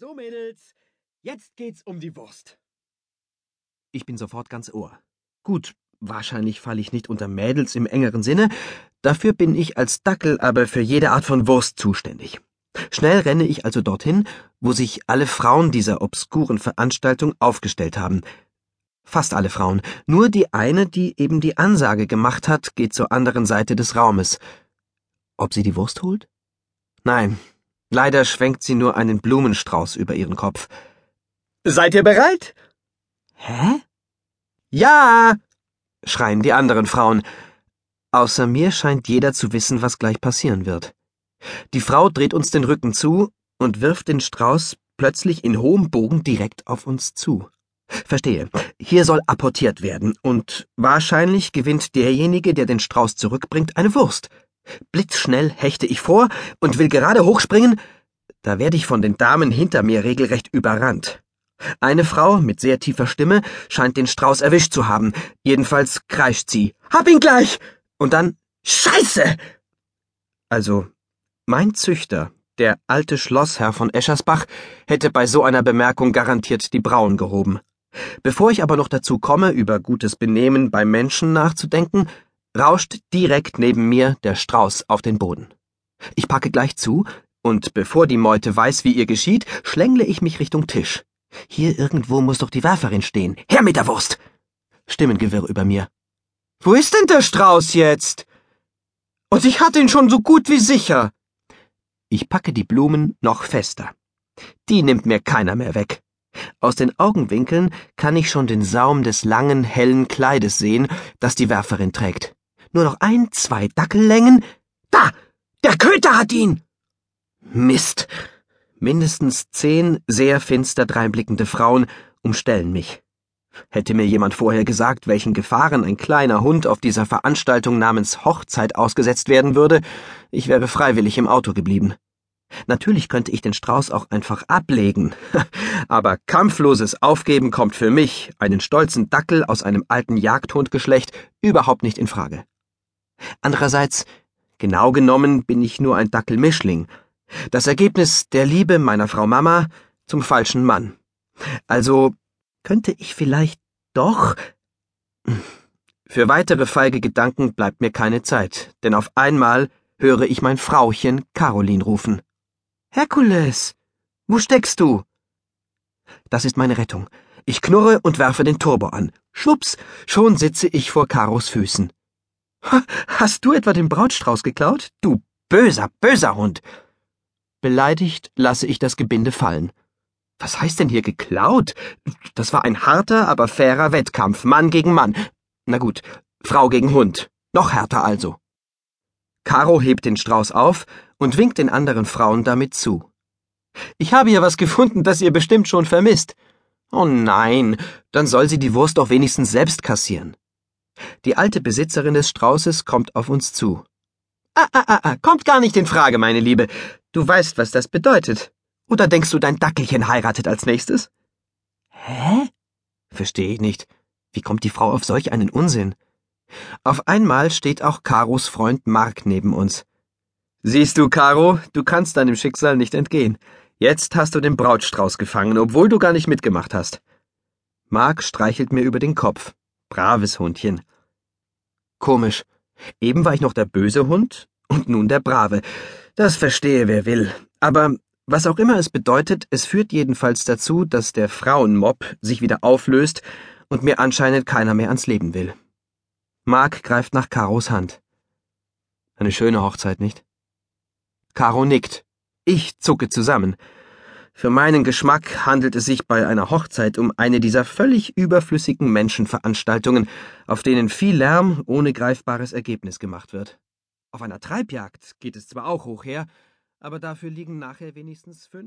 So, Mädels, jetzt geht's um die Wurst. Ich bin sofort ganz Ohr. Gut, wahrscheinlich falle ich nicht unter Mädels im engeren Sinne, dafür bin ich als Dackel aber für jede Art von Wurst zuständig. Schnell renne ich also dorthin, wo sich alle Frauen dieser obskuren Veranstaltung aufgestellt haben. Fast alle Frauen. Nur die eine, die eben die Ansage gemacht hat, geht zur anderen Seite des Raumes. Ob sie die Wurst holt? Nein, Leider schwenkt sie nur einen Blumenstrauß über ihren Kopf. Seid ihr bereit? Hä? Ja! schreien die anderen Frauen. Außer mir scheint jeder zu wissen, was gleich passieren wird. Die Frau dreht uns den Rücken zu und wirft den Strauß plötzlich in hohem Bogen direkt auf uns zu. Verstehe. Hier soll apportiert werden, und wahrscheinlich gewinnt derjenige, der den Strauß zurückbringt, eine Wurst. Blitzschnell hechte ich vor und will gerade hochspringen, da werde ich von den Damen hinter mir regelrecht überrannt. Eine Frau mit sehr tiefer Stimme scheint den Strauß erwischt zu haben. Jedenfalls kreischt sie. Hab ihn gleich! Und dann Scheiße! Also, mein Züchter, der alte Schlossherr von Eschersbach, hätte bei so einer Bemerkung garantiert die Brauen gehoben. Bevor ich aber noch dazu komme, über gutes Benehmen beim Menschen nachzudenken, rauscht direkt neben mir der Strauß auf den Boden. Ich packe gleich zu, und bevor die Meute weiß, wie ihr geschieht, schlängle ich mich Richtung Tisch. Hier irgendwo muss doch die Werferin stehen. Her mit der Wurst! Stimmengewirr über mir. Wo ist denn der Strauß jetzt? Und ich hatte ihn schon so gut wie sicher. Ich packe die Blumen noch fester. Die nimmt mir keiner mehr weg. Aus den Augenwinkeln kann ich schon den Saum des langen, hellen Kleides sehen, das die Werferin trägt. Nur noch ein, zwei Dackellängen. Da! Der Köter hat ihn! Mist! Mindestens zehn sehr finster dreinblickende Frauen umstellen mich. Hätte mir jemand vorher gesagt, welchen Gefahren ein kleiner Hund auf dieser Veranstaltung namens Hochzeit ausgesetzt werden würde, ich wäre freiwillig im Auto geblieben. Natürlich könnte ich den Strauß auch einfach ablegen, aber kampfloses Aufgeben kommt für mich, einen stolzen Dackel aus einem alten Jagdhundgeschlecht, überhaupt nicht in Frage. Andererseits, genau genommen bin ich nur ein Dackelmischling. Das Ergebnis der Liebe meiner Frau Mama zum falschen Mann. Also könnte ich vielleicht doch. Für weitere feige Gedanken bleibt mir keine Zeit, denn auf einmal höre ich mein Frauchen Caroline rufen. Herkules, wo steckst du? Das ist meine Rettung. Ich knurre und werfe den Turbo an. Schwups, schon sitze ich vor Karos Füßen. Hast du etwa den Brautstrauß geklaut? Du böser, böser Hund! Beleidigt lasse ich das Gebinde fallen. Was heißt denn hier geklaut? Das war ein harter, aber fairer Wettkampf, Mann gegen Mann. Na gut, Frau gegen Hund. Noch härter also. Caro hebt den Strauß auf und winkt den anderen Frauen damit zu. Ich habe hier was gefunden, das ihr bestimmt schon vermisst. Oh nein, dann soll sie die Wurst doch wenigstens selbst kassieren. Die alte Besitzerin des Straußes kommt auf uns zu. Ah, ah, ah, ah, kommt gar nicht in Frage, meine Liebe. Du weißt, was das bedeutet. Oder denkst du, dein Dackelchen heiratet als nächstes? Hä? Verstehe ich nicht. Wie kommt die Frau auf solch einen Unsinn? Auf einmal steht auch Karos Freund Mark neben uns. Siehst du, Caro, du kannst deinem Schicksal nicht entgehen. Jetzt hast du den Brautstrauß gefangen, obwohl du gar nicht mitgemacht hast. Mark streichelt mir über den Kopf. Braves Hundchen. Komisch. Eben war ich noch der böse Hund und nun der brave. Das verstehe wer will. Aber was auch immer es bedeutet, es führt jedenfalls dazu, dass der Frauenmob sich wieder auflöst und mir anscheinend keiner mehr ans Leben will. Mark greift nach Karos Hand. Eine schöne Hochzeit, nicht? Caro nickt. Ich zucke zusammen. Für meinen Geschmack handelt es sich bei einer Hochzeit um eine dieser völlig überflüssigen Menschenveranstaltungen, auf denen viel Lärm ohne greifbares Ergebnis gemacht wird. Auf einer Treibjagd geht es zwar auch hoch her, aber dafür liegen nachher wenigstens fünf